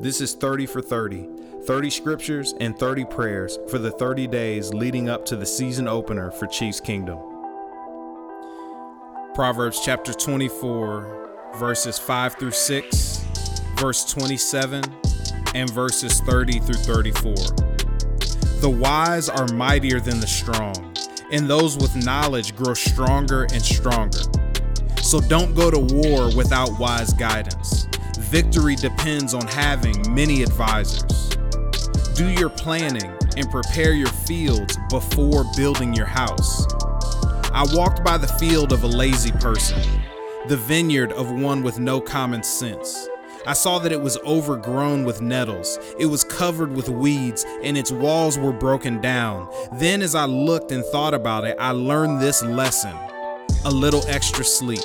This is 30 for 30 30 scriptures and 30 prayers for the 30 days leading up to the season opener for Chiefs Kingdom. Proverbs chapter 24, verses 5 through 6, verse 27, and verses 30 through 34. The wise are mightier than the strong, and those with knowledge grow stronger and stronger. So don't go to war without wise guidance. Victory depends on having many advisors. Do your planning and prepare your fields before building your house. I walked by the field of a lazy person, the vineyard of one with no common sense. I saw that it was overgrown with nettles, it was covered with weeds, and its walls were broken down. Then, as I looked and thought about it, I learned this lesson a little extra sleep,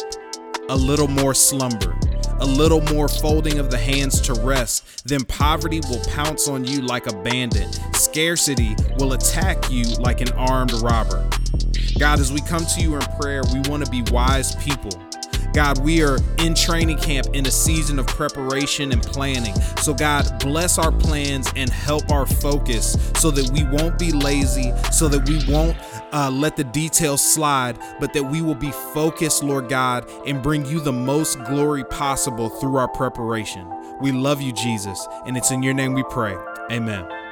a little more slumber, a little more folding of the hands to rest, then poverty will pounce on you like a bandit. Scarcity will attack you like an armed robber. God, as we come to you in prayer, we want to be wise people. God, we are in training camp in a season of preparation and planning. So, God, bless our plans and help our focus so that we won't be lazy, so that we won't uh, let the details slide, but that we will be focused, Lord God, and bring you the most glory possible through our preparation. We love you, Jesus, and it's in your name we pray. Amen.